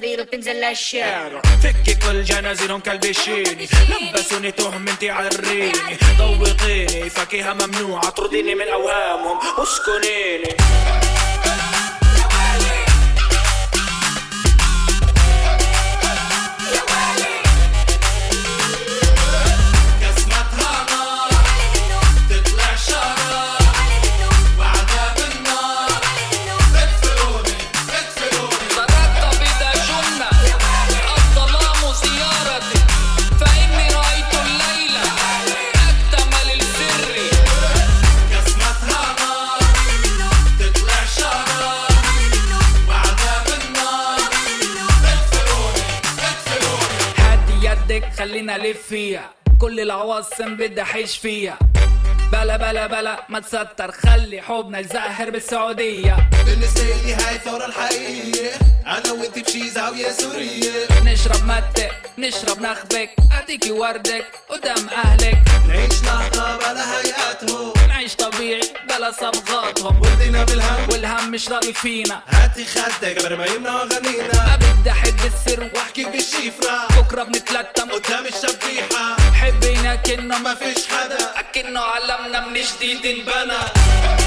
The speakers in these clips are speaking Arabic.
بالسرير وبتنزل للشارع فكي كل جنازيرهم كلبشيني لبسوني تهمتي عريني ذوقيني فاكهة ممنوعة طرديني من أوهامهم. اسكنيني. خلينا لف فيها. كل العواصم بدي احيش فيها. بلا بلا بلا ما تستر خلي حبنا يزهر بالسعودية. بالنسبة لي هاي الثورة الحقيقية. أنا وأنت بشي زاوية سورية. نشرب متة نشرب نخبك أعطيكي وردك قدام أهلك. نعيش لحظة بلا هيئاتهم. نعيش طبيعي بلا صبغاتهم. ودينا بالهم. والهم مش راضي فينا. هاتي خدك قبل ما يمنع ما غنينا بدي أحد السر. وأحكي بالشفرة. بكرة بنتلتم. قدام الشبيحة كأنه ما ما فيش حدا. أكنه علمنا من جديد انبنى.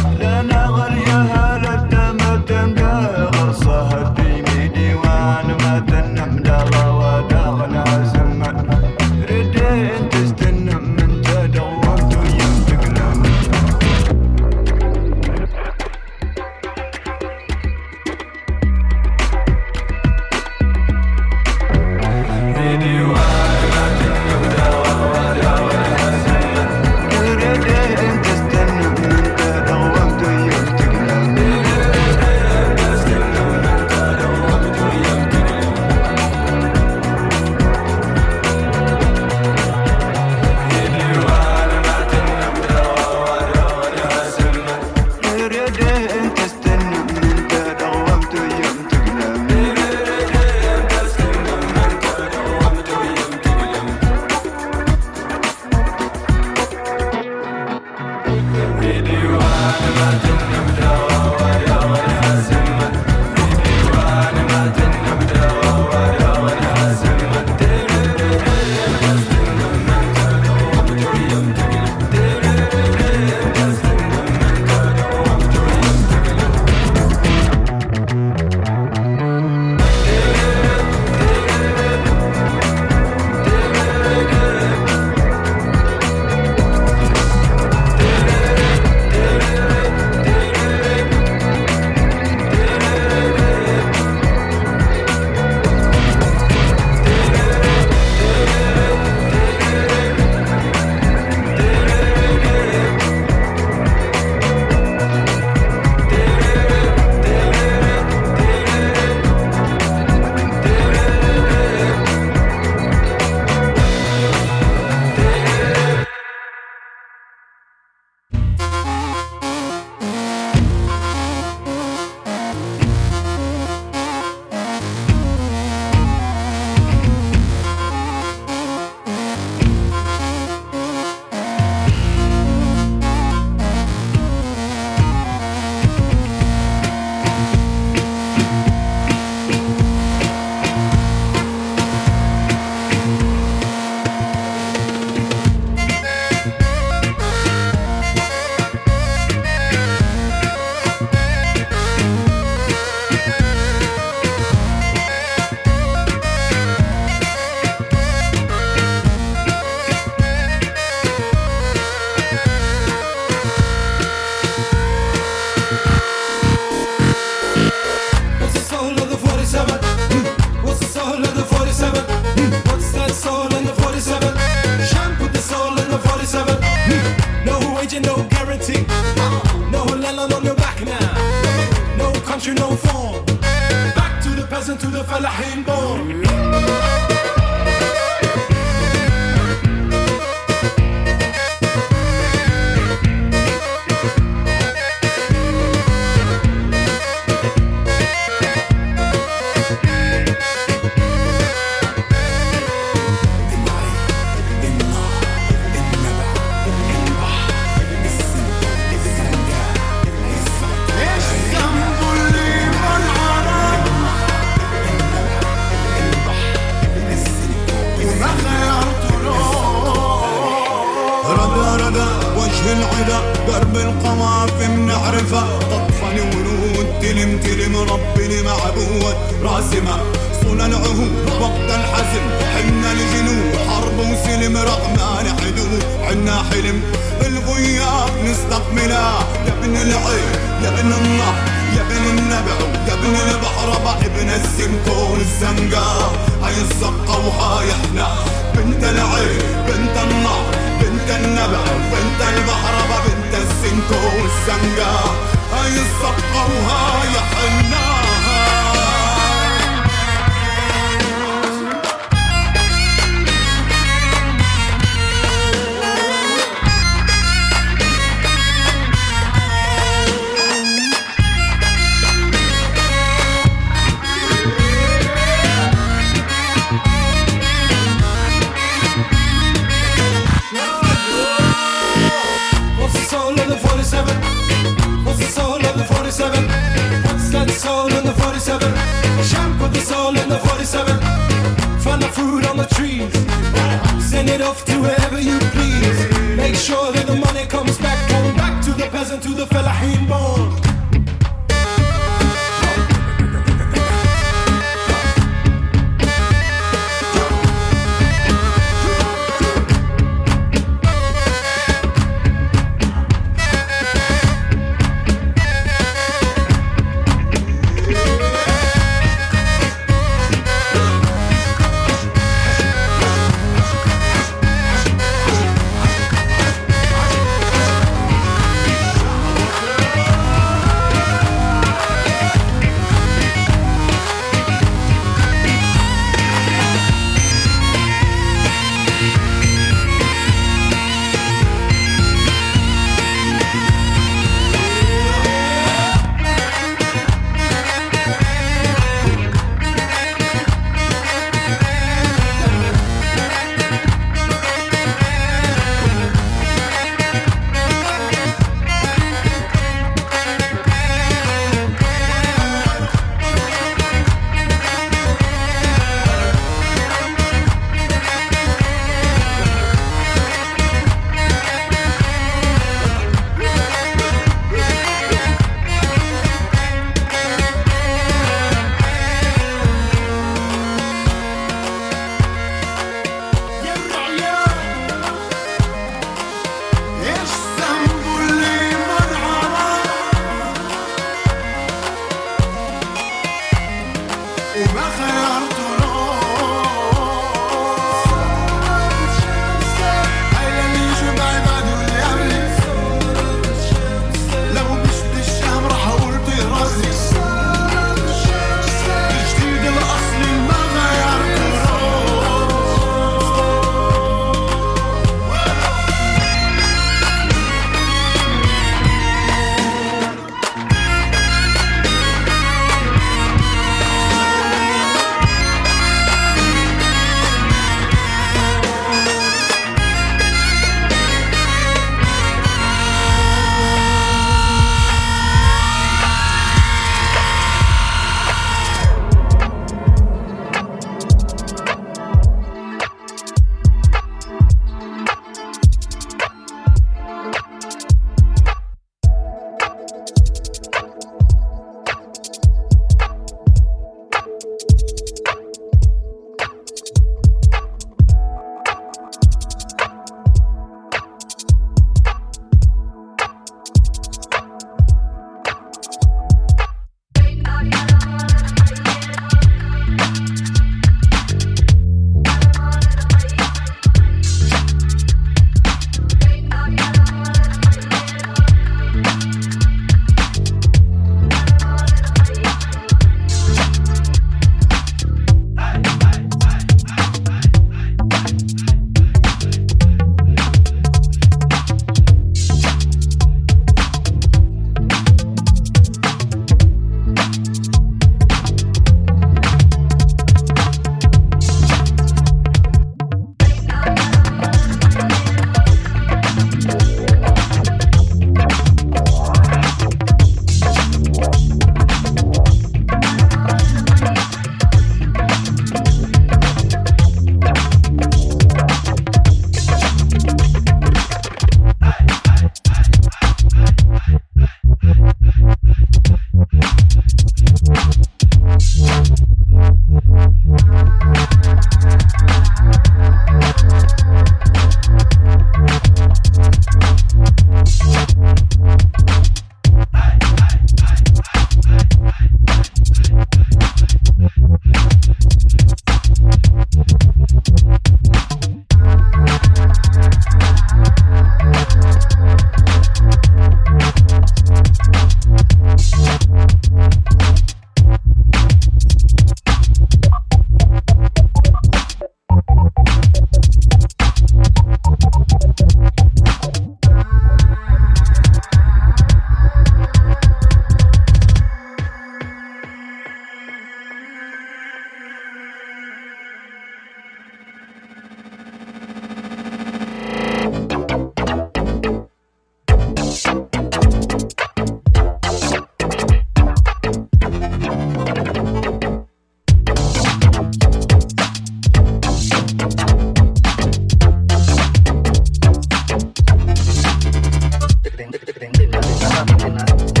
Thank you.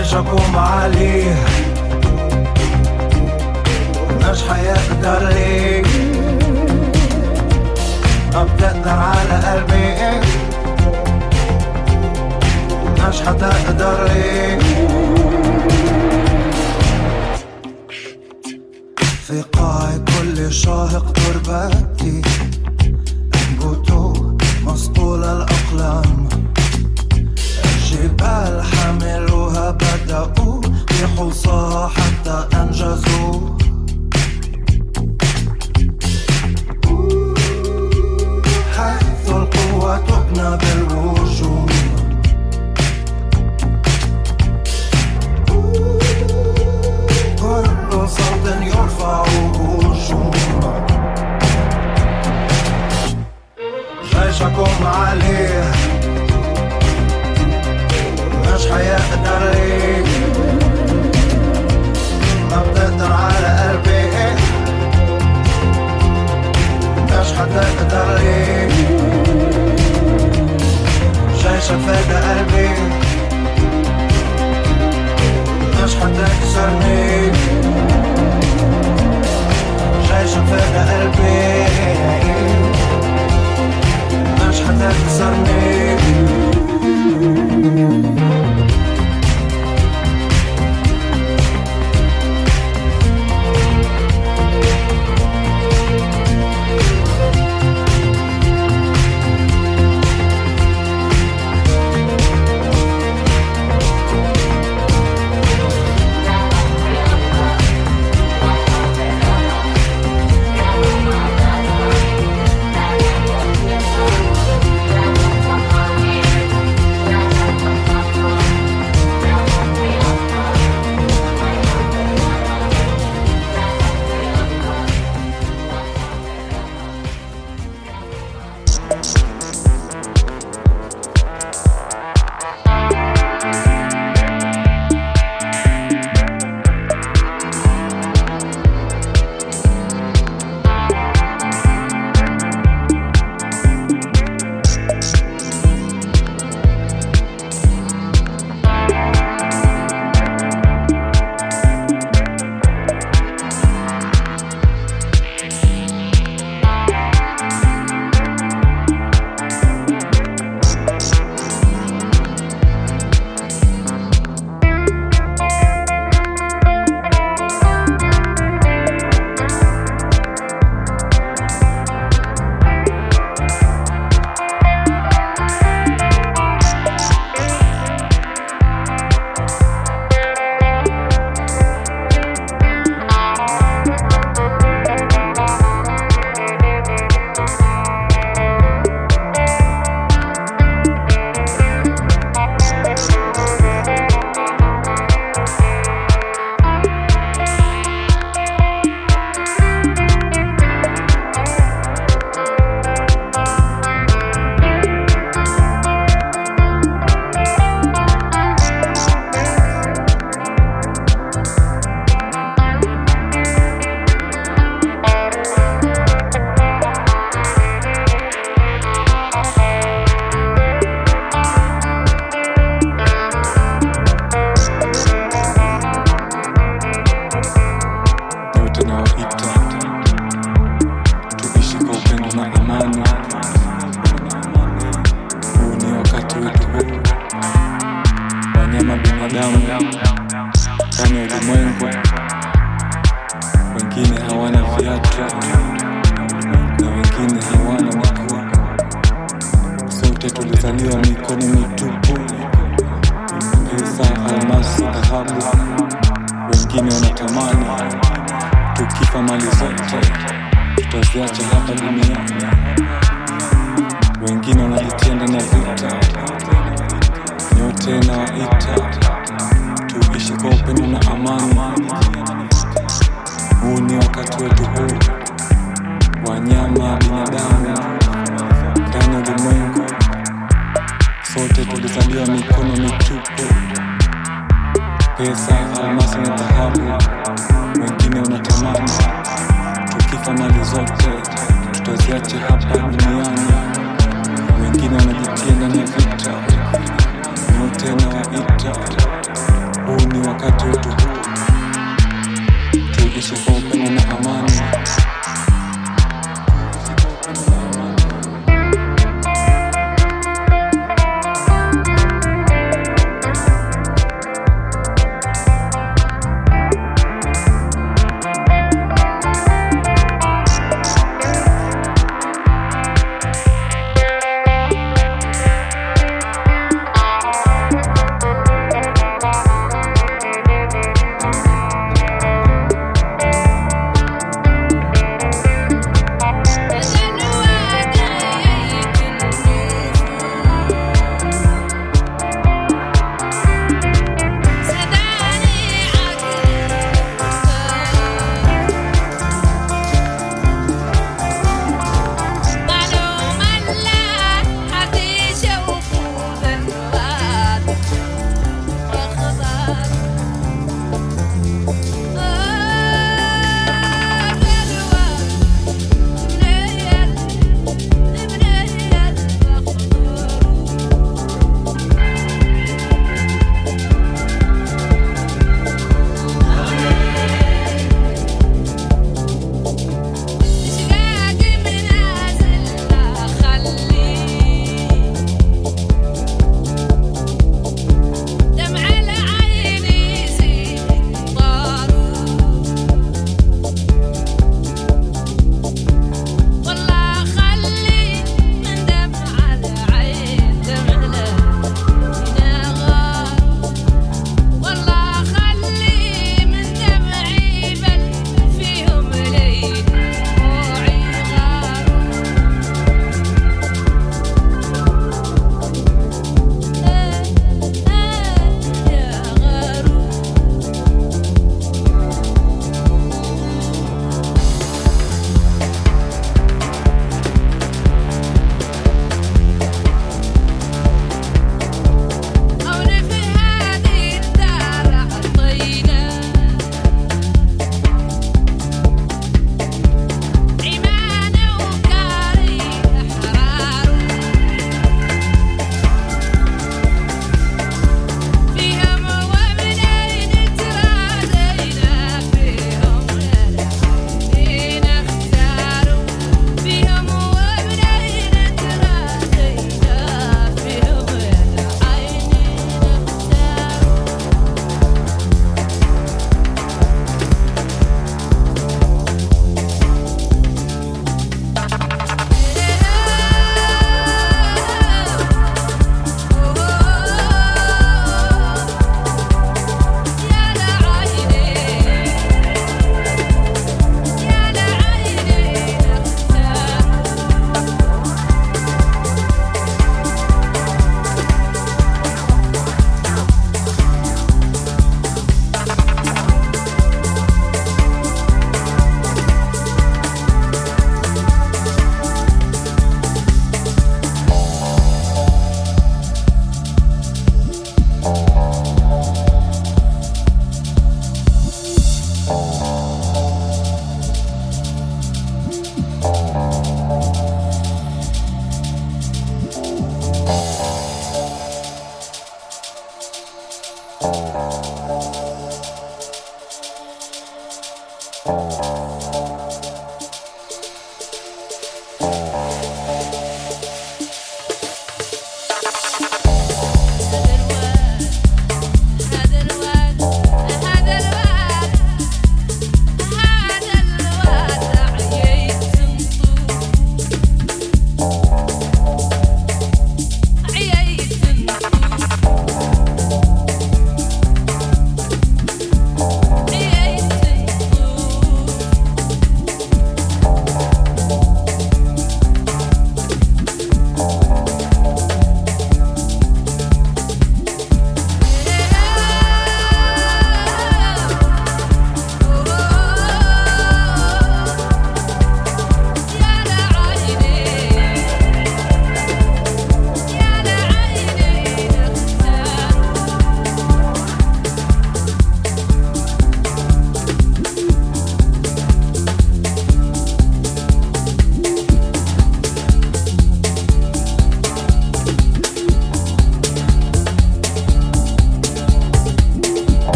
يشكوم عليه مش حيقدر ليه بتقدر على قلبي. مش حتقدر ليه في قاع كل شاهق تربتي أنبتوا مسطول الأقلام. الجبال ذبحوا حتى أنجزوا.